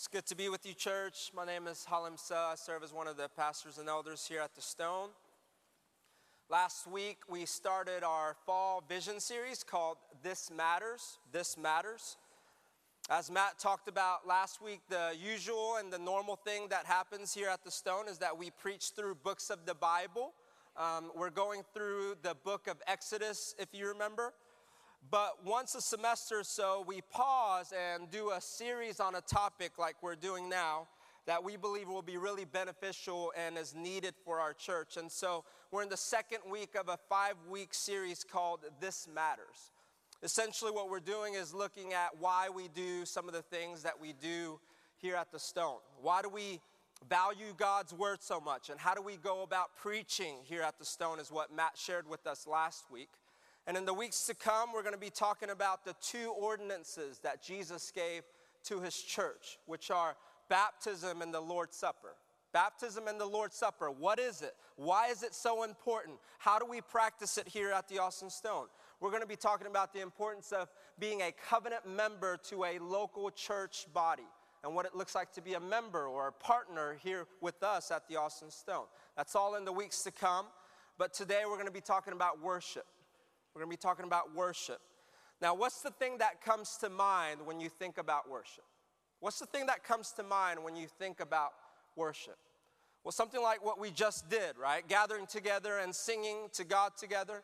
It's good to be with you, church. My name is Halim Suh. I serve as one of the pastors and elders here at the Stone. Last week, we started our fall vision series called This Matters. This Matters. As Matt talked about last week, the usual and the normal thing that happens here at the Stone is that we preach through books of the Bible. Um, we're going through the book of Exodus, if you remember. But once a semester or so, we pause and do a series on a topic like we're doing now that we believe will be really beneficial and is needed for our church. And so we're in the second week of a five week series called This Matters. Essentially, what we're doing is looking at why we do some of the things that we do here at the Stone. Why do we value God's word so much? And how do we go about preaching here at the Stone, is what Matt shared with us last week. And in the weeks to come, we're going to be talking about the two ordinances that Jesus gave to his church, which are baptism and the Lord's Supper. Baptism and the Lord's Supper, what is it? Why is it so important? How do we practice it here at the Austin Stone? We're going to be talking about the importance of being a covenant member to a local church body and what it looks like to be a member or a partner here with us at the Austin Stone. That's all in the weeks to come. But today we're going to be talking about worship. We're going to be talking about worship. Now, what's the thing that comes to mind when you think about worship? What's the thing that comes to mind when you think about worship? Well, something like what we just did, right? Gathering together and singing to God together.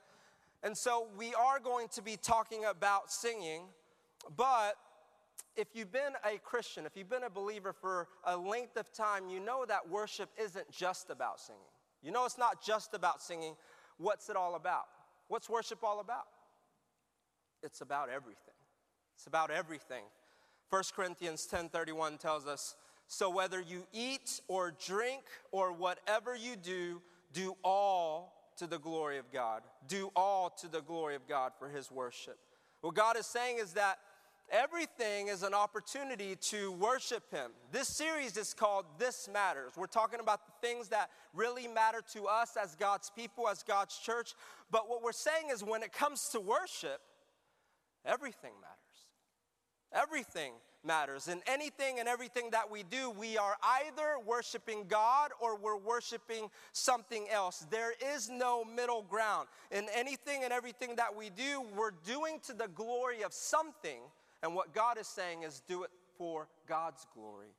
And so we are going to be talking about singing, but if you've been a Christian, if you've been a believer for a length of time, you know that worship isn't just about singing. You know it's not just about singing. What's it all about? What's worship all about? It's about everything. It's about everything. 1 Corinthians 10:31 tells us, "So whether you eat or drink or whatever you do, do all to the glory of God. Do all to the glory of God for his worship." What God is saying is that Everything is an opportunity to worship Him. This series is called This Matters. We're talking about the things that really matter to us as God's people, as God's church. But what we're saying is when it comes to worship, everything matters. Everything matters. In anything and everything that we do, we are either worshiping God or we're worshiping something else. There is no middle ground. In anything and everything that we do, we're doing to the glory of something and what God is saying is do it for God's glory,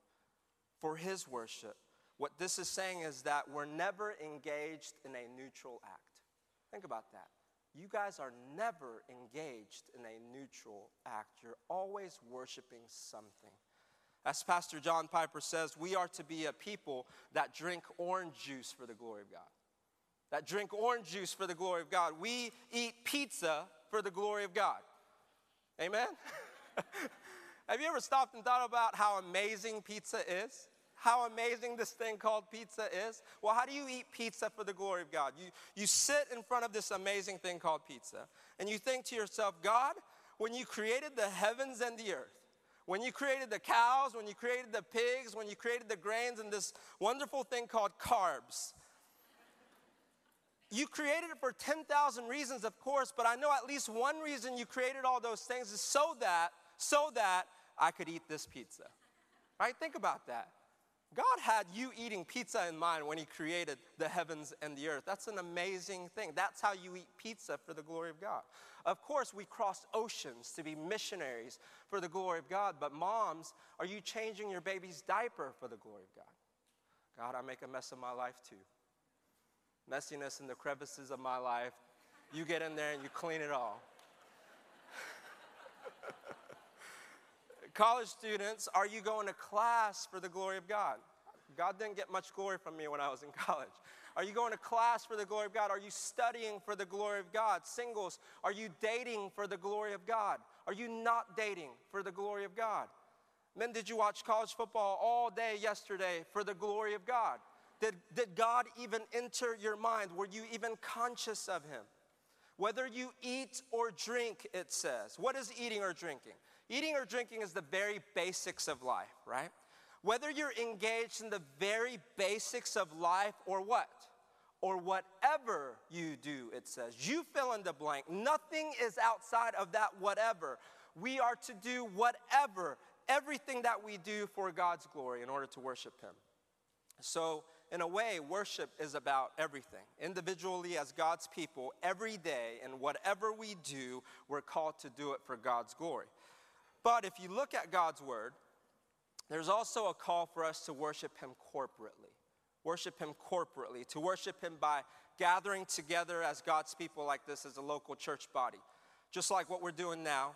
for His worship. What this is saying is that we're never engaged in a neutral act. Think about that. You guys are never engaged in a neutral act. You're always worshiping something. As Pastor John Piper says, we are to be a people that drink orange juice for the glory of God. That drink orange juice for the glory of God. We eat pizza for the glory of God. Amen? Have you ever stopped and thought about how amazing pizza is? How amazing this thing called pizza is? Well, how do you eat pizza for the glory of God? You, you sit in front of this amazing thing called pizza, and you think to yourself, God, when you created the heavens and the earth, when you created the cows, when you created the pigs, when you created the grains, and this wonderful thing called carbs, you created it for 10,000 reasons, of course, but I know at least one reason you created all those things is so that so that I could eat this pizza. Right? Think about that. God had you eating pizza in mind when He created the heavens and the earth. That's an amazing thing. That's how you eat pizza for the glory of God. Of course, we crossed oceans to be missionaries for the glory of God, but moms, are you changing your baby's diaper for the glory of God? God, I make a mess of my life too. Messiness in the crevices of my life. You get in there and you clean it all. College students, are you going to class for the glory of God? God didn't get much glory from me when I was in college. Are you going to class for the glory of God? Are you studying for the glory of God? Singles, are you dating for the glory of God? Are you not dating for the glory of God? Men, did you watch college football all day yesterday for the glory of God? Did, did God even enter your mind? Were you even conscious of Him? Whether you eat or drink, it says. What is eating or drinking? Eating or drinking is the very basics of life, right? Whether you're engaged in the very basics of life or what? Or whatever you do, it says. You fill in the blank. Nothing is outside of that whatever. We are to do whatever everything that we do for God's glory in order to worship Him. So, in a way, worship is about everything. Individually, as God's people, every day, and whatever we do, we're called to do it for God's glory. But if you look at God's word, there's also a call for us to worship Him corporately. Worship Him corporately, to worship Him by gathering together as God's people like this as a local church body, just like what we're doing now.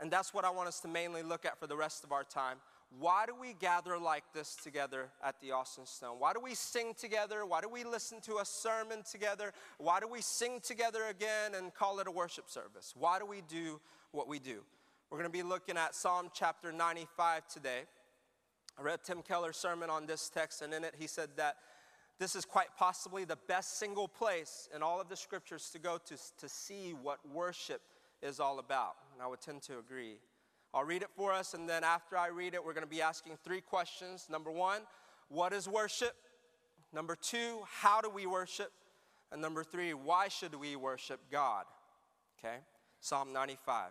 And that's what I want us to mainly look at for the rest of our time. Why do we gather like this together at the Austin Stone? Why do we sing together? Why do we listen to a sermon together? Why do we sing together again and call it a worship service? Why do we do what we do? We're going to be looking at Psalm chapter 95 today. I read Tim Keller's sermon on this text, and in it he said that this is quite possibly the best single place in all of the scriptures to go to to see what worship is all about. And I would tend to agree. I'll read it for us, and then after I read it, we're going to be asking three questions. Number one, what is worship? Number two, how do we worship? And number three, why should we worship God? Okay? Psalm 95.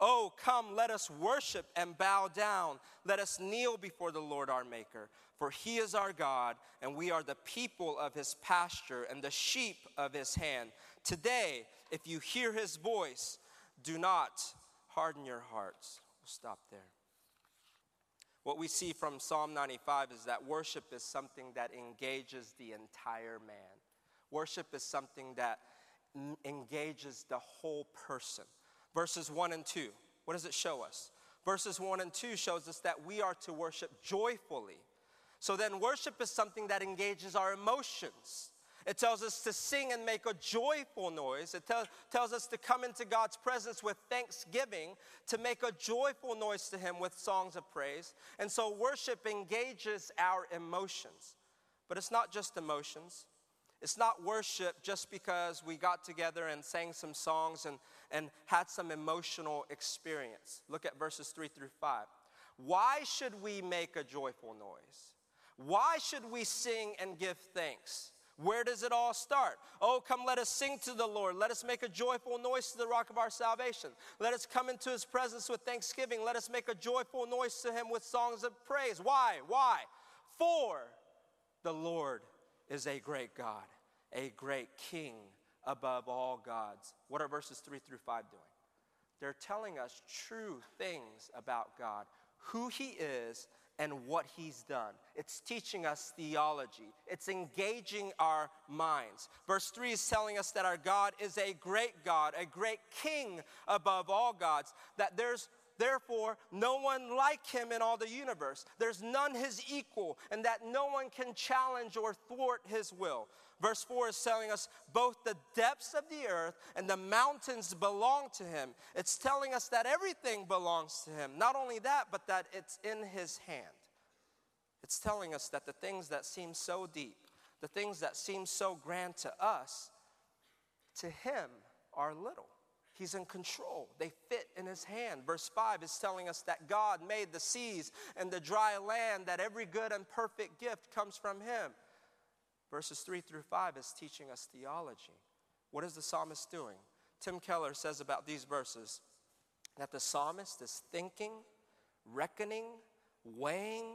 Oh, come, let us worship and bow down. Let us kneel before the Lord our Maker. For he is our God, and we are the people of his pasture and the sheep of his hand. Today, if you hear his voice, do not harden your hearts. We'll stop there. What we see from Psalm 95 is that worship is something that engages the entire man. Worship is something that engages the whole person. Verses 1 and 2, what does it show us? Verses 1 and 2 shows us that we are to worship joyfully. So then, worship is something that engages our emotions. It tells us to sing and make a joyful noise. It tell, tells us to come into God's presence with thanksgiving, to make a joyful noise to Him with songs of praise. And so, worship engages our emotions. But it's not just emotions, it's not worship just because we got together and sang some songs and, and had some emotional experience. Look at verses 3 through 5. Why should we make a joyful noise? Why should we sing and give thanks? Where does it all start? Oh, come, let us sing to the Lord. Let us make a joyful noise to the rock of our salvation. Let us come into his presence with thanksgiving. Let us make a joyful noise to him with songs of praise. Why? Why? For the Lord is a great God, a great King above all gods. What are verses 3 through 5 doing? They're telling us true things about God, who He is, and what He's done. It's teaching us theology, it's engaging our minds. Verse 3 is telling us that our God is a great God, a great King above all gods, that there's Therefore, no one like him in all the universe. There's none his equal, and that no one can challenge or thwart his will. Verse 4 is telling us both the depths of the earth and the mountains belong to him. It's telling us that everything belongs to him. Not only that, but that it's in his hand. It's telling us that the things that seem so deep, the things that seem so grand to us, to him are little. He's in control. They fit in his hand. Verse 5 is telling us that God made the seas and the dry land, that every good and perfect gift comes from him. Verses 3 through 5 is teaching us theology. What is the psalmist doing? Tim Keller says about these verses that the psalmist is thinking, reckoning, weighing,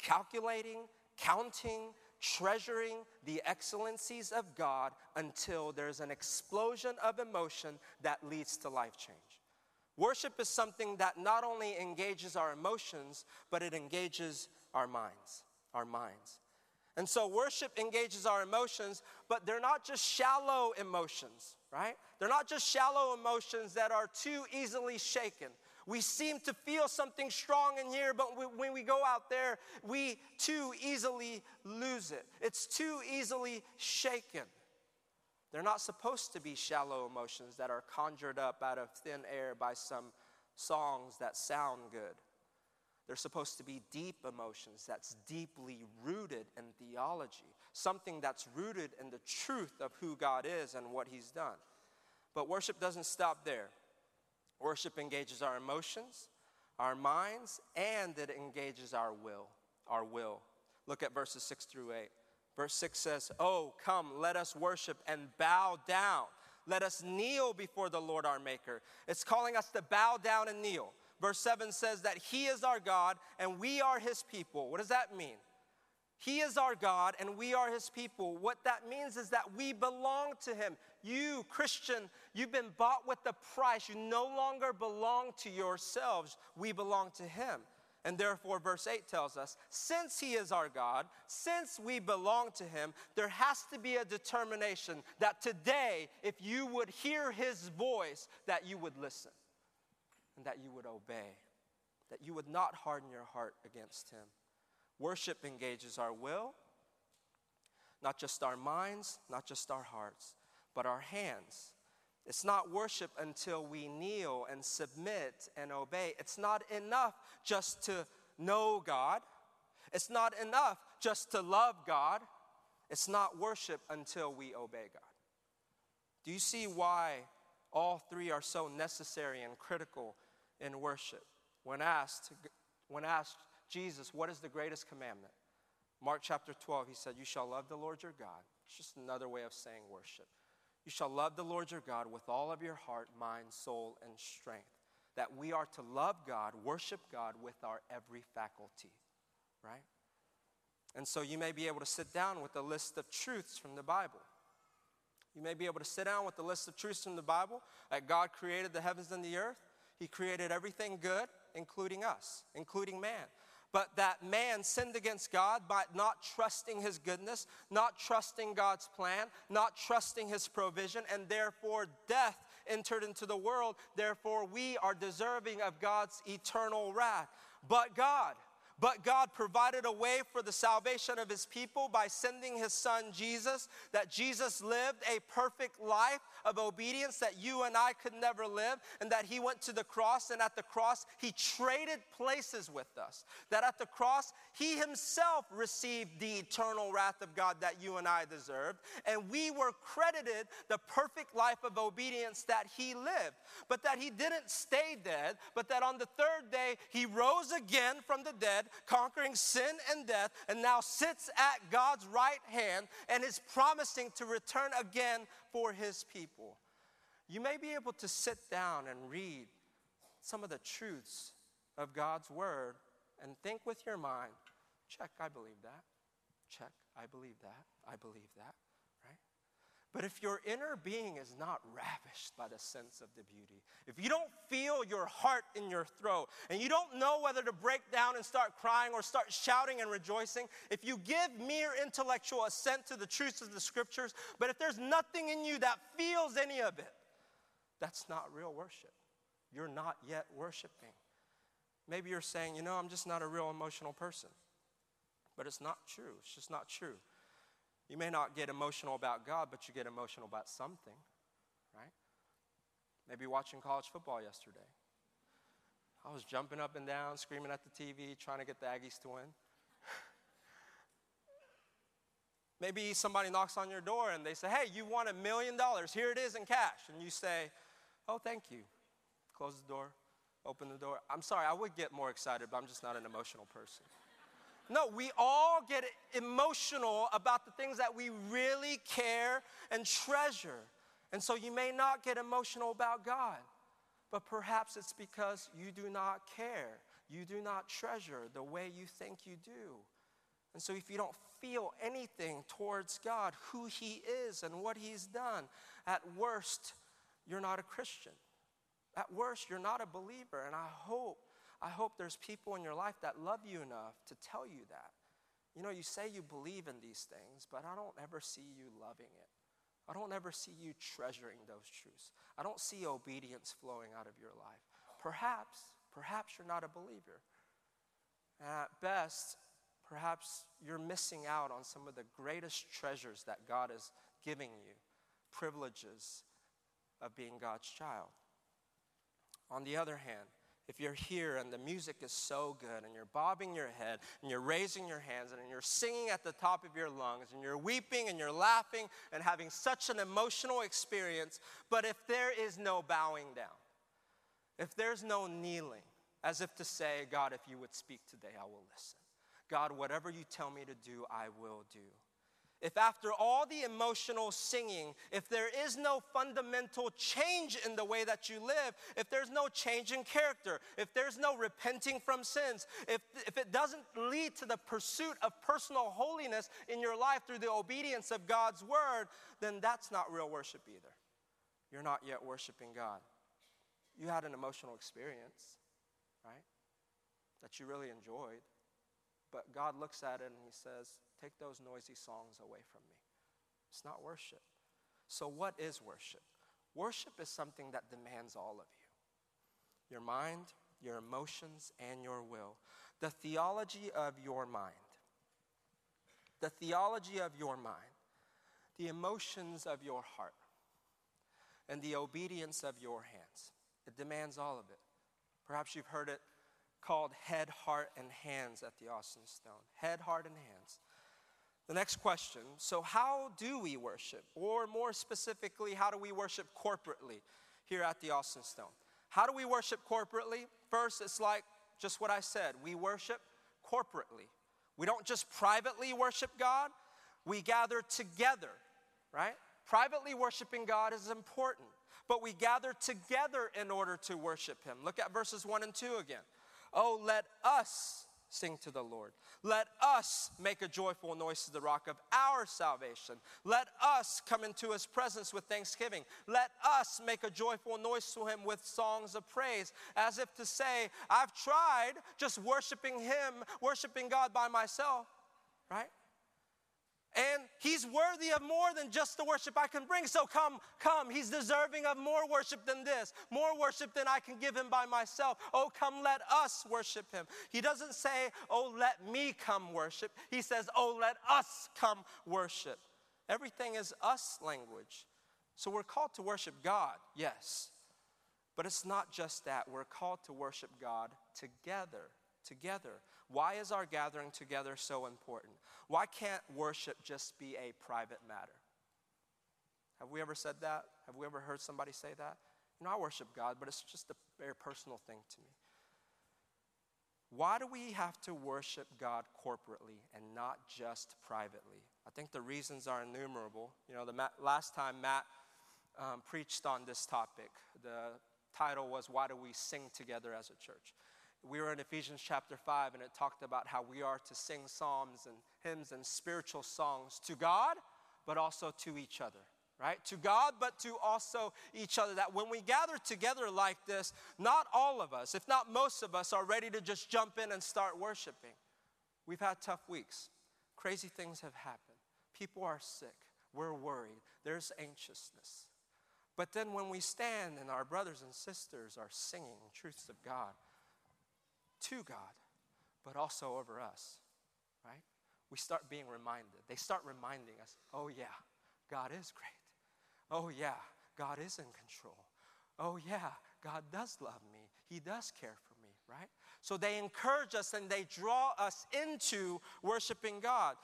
calculating, counting, treasuring the excellencies of God until there's an explosion of emotion that leads to life change. Worship is something that not only engages our emotions, but it engages our minds, our minds. And so worship engages our emotions, but they're not just shallow emotions, right? They're not just shallow emotions that are too easily shaken. We seem to feel something strong in here, but we, when we go out there, we too easily lose it. It's too easily shaken. They're not supposed to be shallow emotions that are conjured up out of thin air by some songs that sound good. They're supposed to be deep emotions that's deeply rooted in theology, something that's rooted in the truth of who God is and what He's done. But worship doesn't stop there. Worship engages our emotions, our minds, and it engages our will. Our will. Look at verses 6 through 8. Verse 6 says, Oh, come, let us worship and bow down. Let us kneel before the Lord our Maker. It's calling us to bow down and kneel. Verse 7 says that He is our God and we are His people. What does that mean? He is our God and we are His people. What that means is that we belong to Him. You, Christian, you've been bought with the price. You no longer belong to yourselves, we belong to Him. And therefore, verse 8 tells us since He is our God, since we belong to Him, there has to be a determination that today, if you would hear His voice, that you would listen and that you would obey, that you would not harden your heart against Him. Worship engages our will, not just our minds, not just our hearts, but our hands. It's not worship until we kneel and submit and obey. It's not enough just to know God. It's not enough just to love God. It's not worship until we obey God. Do you see why all three are so necessary and critical in worship? When asked, when asked Jesus, what is the greatest commandment? Mark chapter 12, he said, You shall love the Lord your God. It's just another way of saying worship. You shall love the Lord your God with all of your heart, mind, soul, and strength. That we are to love God, worship God with our every faculty, right? And so you may be able to sit down with a list of truths from the Bible. You may be able to sit down with a list of truths from the Bible that God created the heavens and the earth. He created everything good, including us, including man but that man sinned against God by not trusting his goodness, not trusting God's plan, not trusting his provision, and therefore death entered into the world. Therefore, we are deserving of God's eternal wrath. But God, but God provided a way for the salvation of his people by sending his son Jesus, that Jesus lived a perfect life of obedience that you and I could never live, and that he went to the cross, and at the cross, he traded places with us. That at the cross, he himself received the eternal wrath of God that you and I deserved, and we were credited the perfect life of obedience that he lived. But that he didn't stay dead, but that on the third day, he rose again from the dead conquering sin and death, and now sits at God's right hand and is promising to return again for his people. You may be able to sit down and read some of the truths of God's word and think with your mind, check, I believe that. Check, I believe that. I believe that. But if your inner being is not ravished by the sense of the beauty, if you don't feel your heart in your throat, and you don't know whether to break down and start crying or start shouting and rejoicing, if you give mere intellectual assent to the truths of the scriptures, but if there's nothing in you that feels any of it, that's not real worship. You're not yet worshiping. Maybe you're saying, you know, I'm just not a real emotional person. But it's not true. It's just not true. You may not get emotional about God, but you get emotional about something, right? Maybe watching college football yesterday. I was jumping up and down, screaming at the TV, trying to get the Aggies to win. Maybe somebody knocks on your door and they say, Hey, you won a million dollars. Here it is in cash. And you say, Oh, thank you. Close the door, open the door. I'm sorry, I would get more excited, but I'm just not an emotional person. No, we all get emotional about the things that we really care and treasure. And so you may not get emotional about God, but perhaps it's because you do not care. You do not treasure the way you think you do. And so if you don't feel anything towards God, who He is and what He's done, at worst, you're not a Christian. At worst, you're not a believer. And I hope I hope there's people in your life that love you enough to tell you that. You know, you say you believe in these things, but I don't ever see you loving it. I don't ever see you treasuring those truths. I don't see obedience flowing out of your life. Perhaps, perhaps you're not a believer. And at best, perhaps you're missing out on some of the greatest treasures that God is giving you privileges of being God's child. On the other hand, if you're here and the music is so good and you're bobbing your head and you're raising your hands and you're singing at the top of your lungs and you're weeping and you're laughing and having such an emotional experience, but if there is no bowing down, if there's no kneeling, as if to say, God, if you would speak today, I will listen. God, whatever you tell me to do, I will do if after all the emotional singing, if there is no fundamental change in the way that you live, if there's no change in character, if there's no repenting from sins, if, if it doesn't lead to the pursuit of personal holiness in your life through the obedience of God's word, then that's not real worship either. You're not yet worshiping God. You had an emotional experience, right? That you really enjoyed. But God looks at it and He says, Take those noisy songs away from me. It's not worship. So, what is worship? Worship is something that demands all of you your mind, your emotions, and your will. The theology of your mind. The theology of your mind. The emotions of your heart. And the obedience of your hands. It demands all of it. Perhaps you've heard it called head, heart, and hands at the Austin Stone. Head, heart, and hands. The next question so, how do we worship? Or more specifically, how do we worship corporately here at the Austin Stone? How do we worship corporately? First, it's like just what I said we worship corporately. We don't just privately worship God, we gather together, right? Privately worshiping God is important, but we gather together in order to worship Him. Look at verses 1 and 2 again. Oh, let us sing to the Lord. Let us make a joyful noise to the rock of our salvation. Let us come into his presence with thanksgiving. Let us make a joyful noise to him with songs of praise, as if to say, I've tried just worshiping him, worshiping God by myself, right? And he's worthy of more than just the worship I can bring. So come, come. He's deserving of more worship than this, more worship than I can give him by myself. Oh, come, let us worship him. He doesn't say, Oh, let me come worship. He says, Oh, let us come worship. Everything is us language. So we're called to worship God, yes. But it's not just that. We're called to worship God together. Together. Why is our gathering together so important? Why can't worship just be a private matter? Have we ever said that? Have we ever heard somebody say that? You know, I worship God, but it's just a very personal thing to me. Why do we have to worship God corporately and not just privately? I think the reasons are innumerable. You know, the last time Matt um, preached on this topic, the title was Why Do We Sing Together as a Church? We were in Ephesians chapter 5, and it talked about how we are to sing psalms and hymns and spiritual songs to God, but also to each other, right? To God, but to also each other. That when we gather together like this, not all of us, if not most of us, are ready to just jump in and start worshiping. We've had tough weeks, crazy things have happened, people are sick, we're worried, there's anxiousness. But then when we stand and our brothers and sisters are singing truths of God, to God, but also over us, right? We start being reminded. They start reminding us, oh, yeah, God is great. Oh, yeah, God is in control. Oh, yeah, God does love me. He does care for me, right? So they encourage us and they draw us into worshiping God.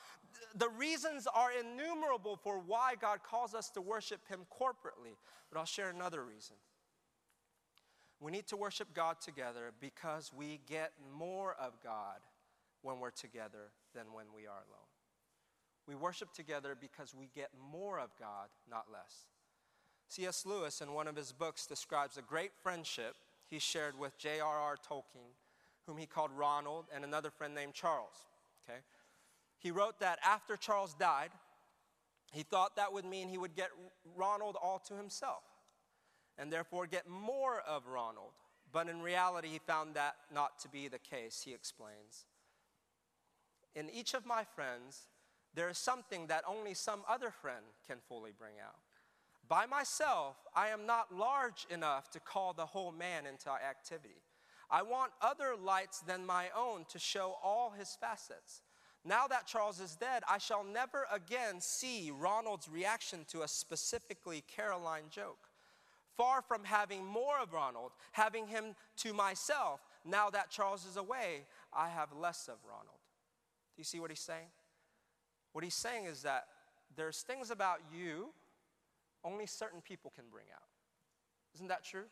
The reasons are innumerable for why God calls us to worship Him corporately, but I'll share another reason. We need to worship God together because we get more of God when we're together than when we are alone. We worship together because we get more of God, not less. C.S. Lewis, in one of his books, describes a great friendship he shared with J.R.R. Tolkien, whom he called Ronald, and another friend named Charles. Okay? He wrote that after Charles died, he thought that would mean he would get Ronald all to himself and therefore get more of Ronald. But in reality, he found that not to be the case, he explains. In each of my friends, there is something that only some other friend can fully bring out. By myself, I am not large enough to call the whole man into activity. I want other lights than my own to show all his facets. Now that Charles is dead, I shall never again see Ronald's reaction to a specifically Caroline joke. Far from having more of Ronald, having him to myself. Now that Charles is away, I have less of Ronald. Do you see what he's saying? What he's saying is that there's things about you only certain people can bring out. Isn't that true?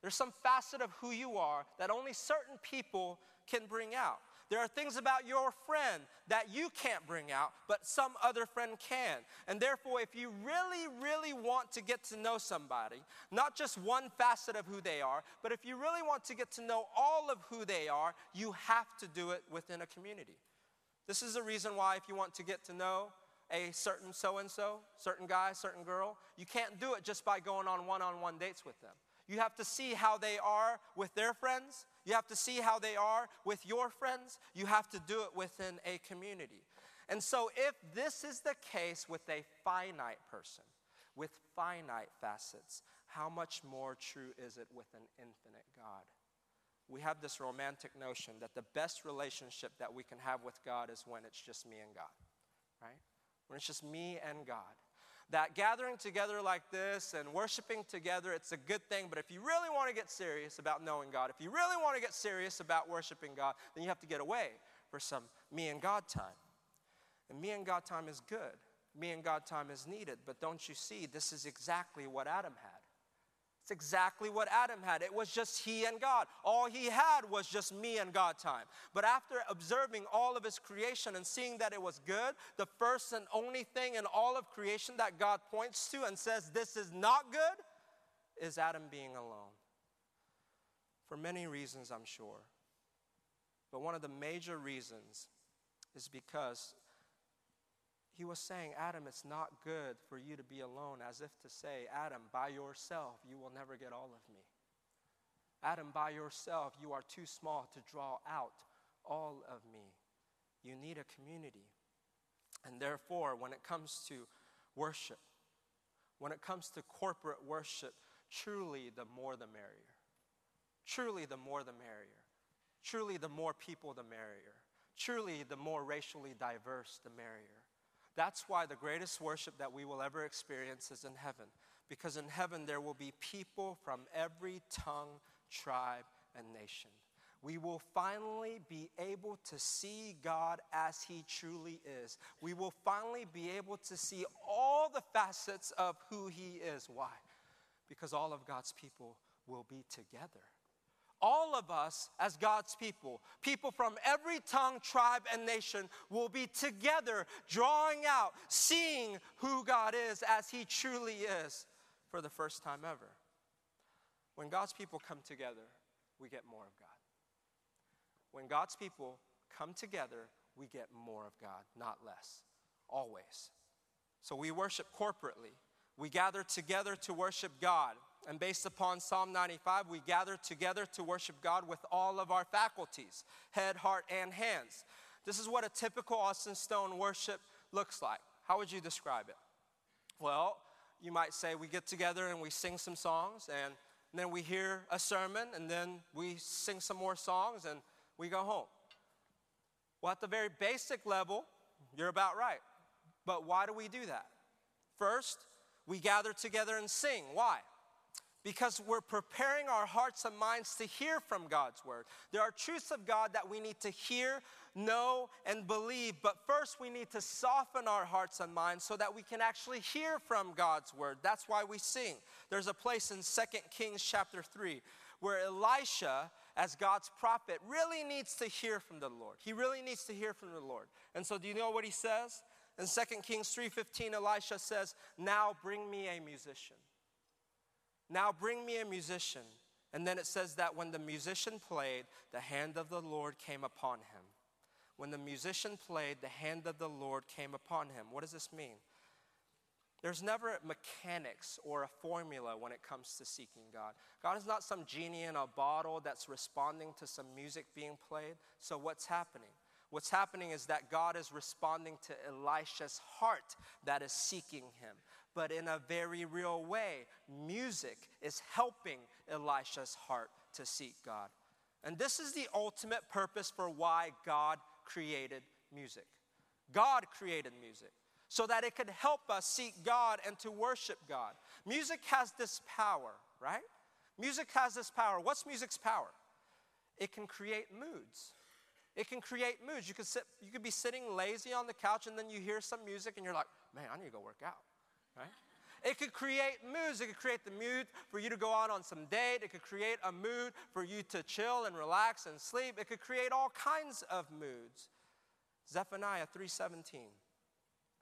There's some facet of who you are that only certain people can bring out. There are things about your friend that you can't bring out, but some other friend can. And therefore, if you really, really want to get to know somebody, not just one facet of who they are, but if you really want to get to know all of who they are, you have to do it within a community. This is the reason why, if you want to get to know a certain so and so, certain guy, certain girl, you can't do it just by going on one on one dates with them. You have to see how they are with their friends. You have to see how they are with your friends. You have to do it within a community. And so, if this is the case with a finite person, with finite facets, how much more true is it with an infinite God? We have this romantic notion that the best relationship that we can have with God is when it's just me and God, right? When it's just me and God that gathering together like this and worshiping together, it's a good thing. But if you really want to get serious about knowing God, if you really want to get serious about worshiping God, then you have to get away for some me and God time. And me and God time is good. Me and God time is needed. But don't you see, this is exactly what Adam had. It's exactly what Adam had. It was just he and God. All he had was just me and God time. But after observing all of his creation and seeing that it was good, the first and only thing in all of creation that God points to and says this is not good is Adam being alone. For many reasons, I'm sure. But one of the major reasons is because he was saying, Adam, it's not good for you to be alone, as if to say, Adam, by yourself, you will never get all of me. Adam, by yourself, you are too small to draw out all of me. You need a community. And therefore, when it comes to worship, when it comes to corporate worship, truly the more the merrier. Truly the more the merrier. Truly the more people the merrier. Truly the more racially diverse the merrier. That's why the greatest worship that we will ever experience is in heaven. Because in heaven, there will be people from every tongue, tribe, and nation. We will finally be able to see God as He truly is. We will finally be able to see all the facets of who He is. Why? Because all of God's people will be together all of us as God's people, people from every tongue, tribe, and nation, will be together drawing out, seeing who God is as He truly is for the first time ever. When God's people come together, we get more of God. When God's people come together, we get more of God, not less, always. So we worship corporately. We gather together to worship God. And based upon Psalm 95, we gather together to worship God with all of our faculties head, heart, and hands. This is what a typical Austin Stone worship looks like. How would you describe it? Well, you might say we get together and we sing some songs, and then we hear a sermon, and then we sing some more songs, and we go home. Well, at the very basic level, you're about right. But why do we do that? First, we gather together and sing. Why? Because we're preparing our hearts and minds to hear from God's word. There are truths of God that we need to hear, know, and believe, but first we need to soften our hearts and minds so that we can actually hear from God's word. That's why we sing. There's a place in 2 Kings chapter 3 where Elisha, as God's prophet, really needs to hear from the Lord. He really needs to hear from the Lord. And so do you know what he says? In 2 Kings 3:15 Elisha says, "Now bring me a musician." Now bring me a musician. And then it says that when the musician played, the hand of the Lord came upon him. When the musician played, the hand of the Lord came upon him. What does this mean? There's never mechanics or a formula when it comes to seeking God. God is not some genie in a bottle that's responding to some music being played. So, what's happening? What's happening is that God is responding to Elisha's heart that is seeking him but in a very real way. Music is helping Elisha's heart to seek God. And this is the ultimate purpose for why God created music. God created music. so that it could help us seek God and to worship God. Music has this power, right? Music has this power. What's music's power? It can create moods. It can create moods. You could, sit, you could be sitting lazy on the couch and then you hear some music and you're like, man, I need to go work out, right? It could create moods. It could create the mood for you to go out on some date. It could create a mood for you to chill and relax and sleep. It could create all kinds of moods. Zephaniah 3:17.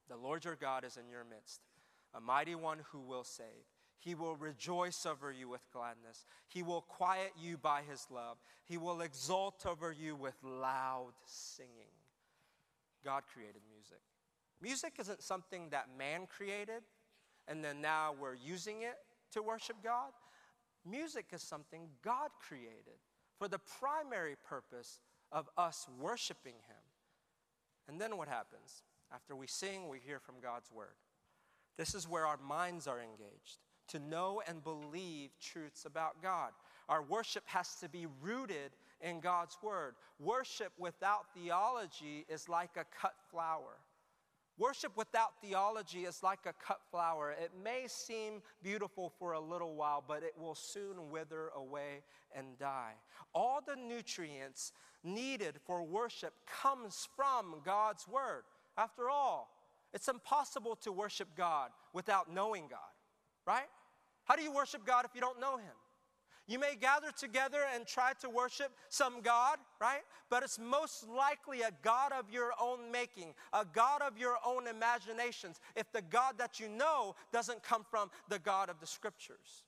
The Lord your God is in your midst, a mighty one who will save. He will rejoice over you with gladness. He will quiet you by his love. He will exult over you with loud singing. God created music. Music isn't something that man created and then now we're using it to worship God. Music is something God created for the primary purpose of us worshiping Him. And then what happens? After we sing, we hear from God's word. This is where our minds are engaged to know and believe truths about God. Our worship has to be rooted in God's word. Worship without theology is like a cut flower. Worship without theology is like a cut flower. It may seem beautiful for a little while, but it will soon wither away and die. All the nutrients needed for worship comes from God's word. After all, it's impossible to worship God without knowing God, right? How do you worship God if you don't know him? You may gather together and try to worship some God, right? But it's most likely a God of your own making, a God of your own imaginations, if the God that you know doesn't come from the God of the scriptures.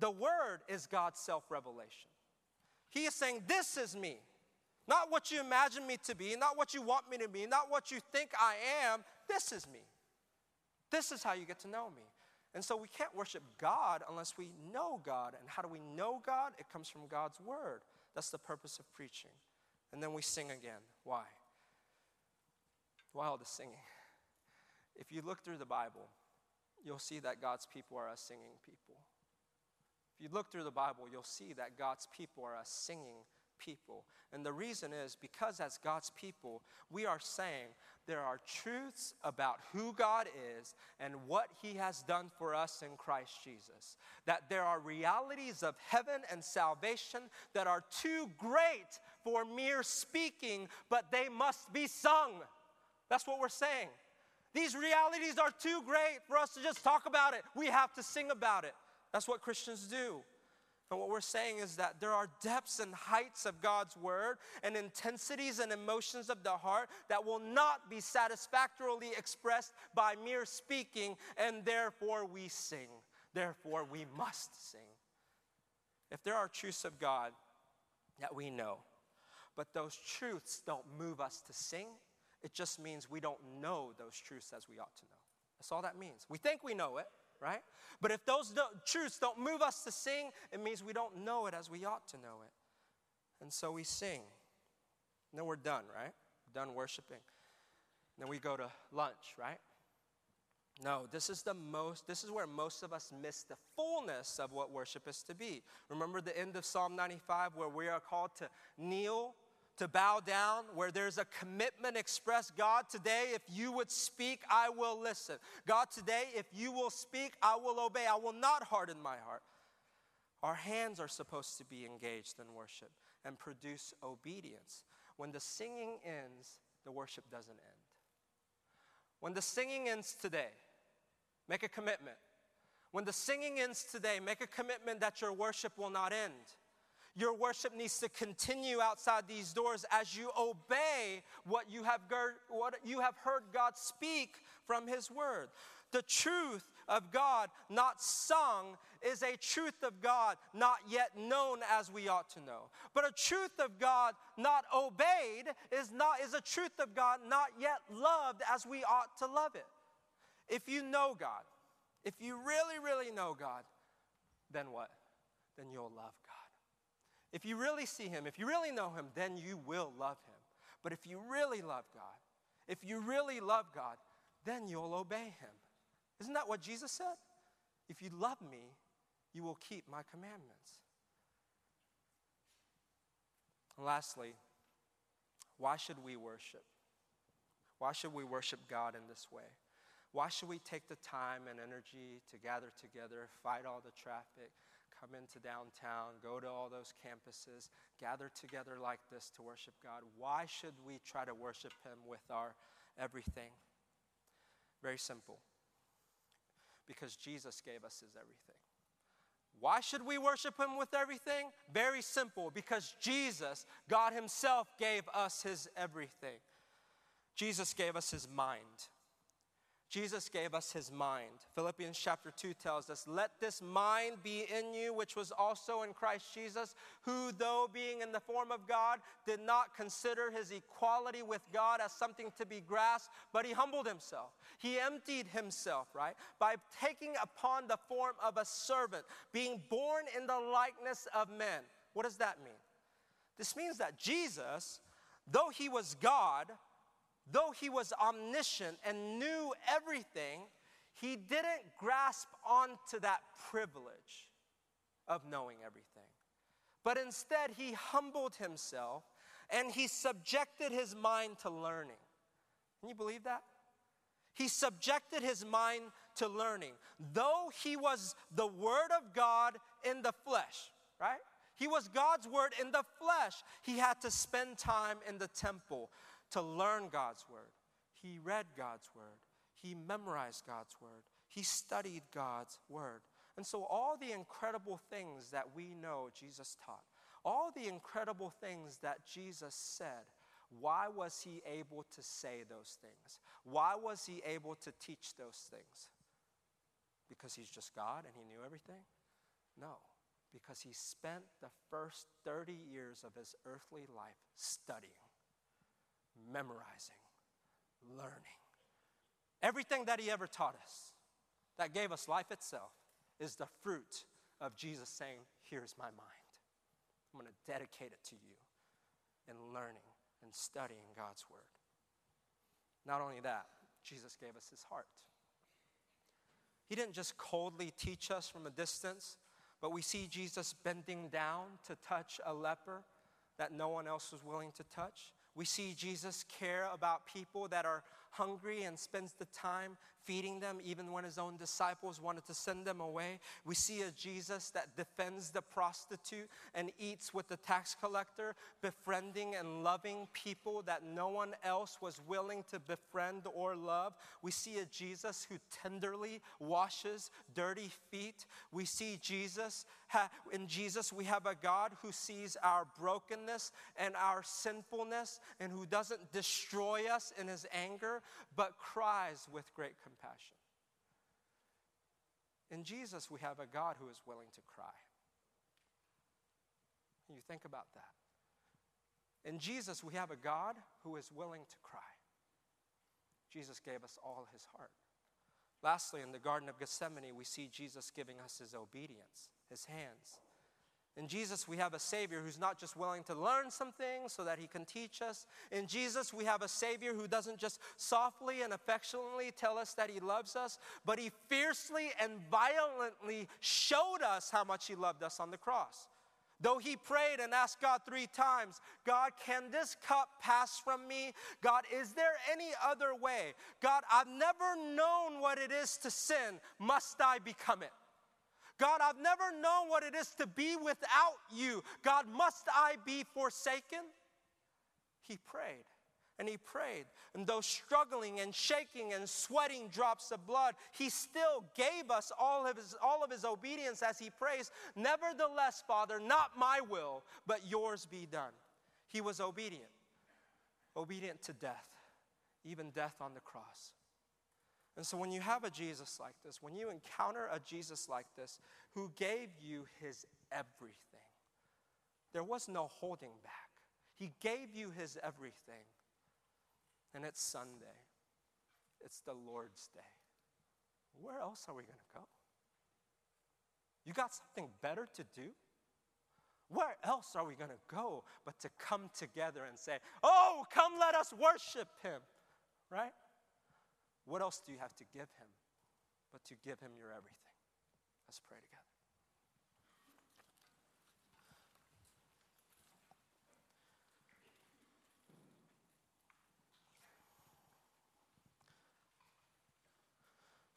The Word is God's self revelation. He is saying, This is me. Not what you imagine me to be, not what you want me to be, not what you think I am. This is me. This is how you get to know me. And so we can't worship God unless we know God. And how do we know God? It comes from God's word. That's the purpose of preaching. And then we sing again. Why? Why all the singing? If you look through the Bible, you'll see that God's people are a singing people. If you look through the Bible, you'll see that God's people are a singing people. And the reason is because, as God's people, we are saying there are truths about who God is and what He has done for us in Christ Jesus. That there are realities of heaven and salvation that are too great for mere speaking, but they must be sung. That's what we're saying. These realities are too great for us to just talk about it. We have to sing about it. That's what Christians do. And what we're saying is that there are depths and heights of God's word and intensities and emotions of the heart that will not be satisfactorily expressed by mere speaking, and therefore we sing. Therefore we must sing. If there are truths of God that we know, but those truths don't move us to sing, it just means we don't know those truths as we ought to know. That's all that means. We think we know it, right? But if those do- truths don't move us to sing, it means we don't know it as we ought to know it. And so we sing. And then we're done, right? Done worshiping. And then we go to lunch, right? No, this is the most, this is where most of us miss the fullness of what worship is to be. Remember the end of Psalm 95 where we are called to kneel to bow down, where there's a commitment expressed. God, today, if you would speak, I will listen. God, today, if you will speak, I will obey. I will not harden my heart. Our hands are supposed to be engaged in worship and produce obedience. When the singing ends, the worship doesn't end. When the singing ends today, make a commitment. When the singing ends today, make a commitment that your worship will not end. Your worship needs to continue outside these doors as you obey what you have, what you have heard God speak from His Word. The truth of God, not sung, is a truth of God not yet known as we ought to know. But a truth of God not obeyed is, not, is a truth of God not yet loved as we ought to love it. If you know God, if you really, really know God, then what? Then you'll love God. If you really see Him, if you really know Him, then you will love Him. But if you really love God, if you really love God, then you'll obey Him. Isn't that what Jesus said? If you love me, you will keep my commandments. And lastly, why should we worship? Why should we worship God in this way? Why should we take the time and energy to gather together, fight all the traffic, come into downtown, go to all those campuses, gather together like this to worship God? Why should we try to worship Him with our everything? Very simple. Because Jesus gave us His everything. Why should we worship Him with everything? Very simple. Because Jesus, God Himself, gave us His everything. Jesus gave us His mind. Jesus gave us his mind. Philippians chapter 2 tells us, Let this mind be in you, which was also in Christ Jesus, who, though being in the form of God, did not consider his equality with God as something to be grasped, but he humbled himself. He emptied himself, right? By taking upon the form of a servant, being born in the likeness of men. What does that mean? This means that Jesus, though he was God, though he was omniscient and knew everything, he didn't grasp onto that privilege of knowing everything. But instead, he humbled himself and he subjected his mind to learning. Can you believe that? He subjected his mind to learning. Though he was the Word of God in the flesh, right? He was God's Word in the flesh. He had to spend time in the temple to learn God's word. He read God's word. He memorized God's word. He studied God's word. And so, all the incredible things that we know Jesus taught, all the incredible things that Jesus said, why was he able to say those things? Why was he able to teach those things? Because he's just God and he knew everything? No, because he spent the first 30 years of his earthly life studying memorizing, learning. Everything that he ever taught us that gave us life itself is the fruit of Jesus saying, Here's my mind. I'm going to dedicate it to you in learning and studying God's word. Not only that, Jesus gave us his heart. He didn't just coldly teach us from a distance, but we see Jesus bending down to touch a leper that no one else was willing to touch. We see Jesus care about people that are hungry and spends the time feeding them, even when his own disciples wanted to send them away. We see a Jesus that defends the prostitute and eats with the tax collector, befriending and loving people that no one else was willing to befriend or love. We see a Jesus who tenderly washes dirty feet. We see Jesus, in Jesus, we have a God who sees our brokenness and our sinfulness and who doesn't destroy us in his anger, but cries with great compassion. In Jesus, we have a God who is willing to cry. You think about that. In Jesus, we have a God who is willing to cry. Jesus gave us all his heart. Lastly, in the Garden of Gethsemane, we see Jesus giving us his obedience, his hands. In Jesus, we have a Savior who's not just willing to learn some things so that He can teach us. In Jesus, we have a Savior who doesn't just softly and affectionately tell us that He loves us, but He fiercely and violently showed us how much He loved us on the cross. Though he prayed and asked God three times, God, can this cup pass from me? God, is there any other way? God, I've never known what it is to sin. Must I become it? God, I've never known what it is to be without you. God, must I be forsaken? He prayed and he prayed. And though struggling and shaking and sweating drops of blood, he still gave us all of his, all of his obedience as he prays. Nevertheless, Father, not my will, but yours be done. He was obedient, obedient to death, even death on the cross. And so, when you have a Jesus like this, when you encounter a Jesus like this who gave you his everything, there was no holding back. He gave you his everything. And it's Sunday, it's the Lord's day. Where else are we going to go? You got something better to do? Where else are we going to go but to come together and say, Oh, come let us worship him, right? What else do you have to give him but to give him your everything? Let's pray together.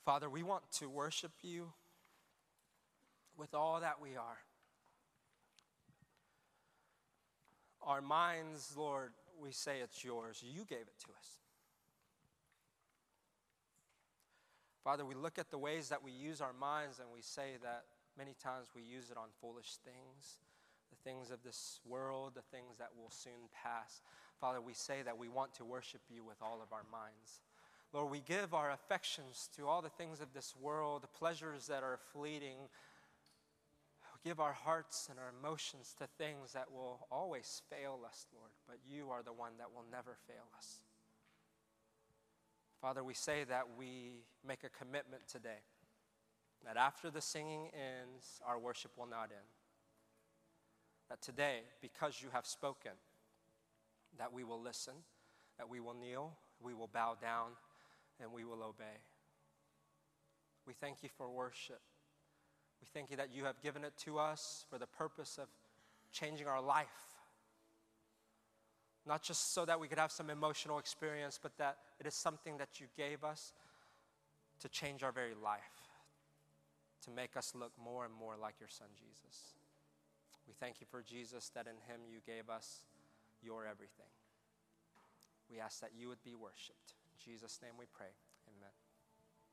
Father, we want to worship you with all that we are. Our minds, Lord, we say it's yours. You gave it to us. Father, we look at the ways that we use our minds and we say that many times we use it on foolish things, the things of this world, the things that will soon pass. Father, we say that we want to worship you with all of our minds. Lord, we give our affections to all the things of this world, the pleasures that are fleeting. We give our hearts and our emotions to things that will always fail us, Lord, but you are the one that will never fail us. Father, we say that we make a commitment today that after the singing ends, our worship will not end. That today, because you have spoken, that we will listen, that we will kneel, we will bow down, and we will obey. We thank you for worship. We thank you that you have given it to us for the purpose of changing our life not just so that we could have some emotional experience, but that it is something that you gave us to change our very life, to make us look more and more like your son, Jesus. We thank you for Jesus, that in him you gave us your everything. We ask that you would be worshiped. In Jesus' name we pray.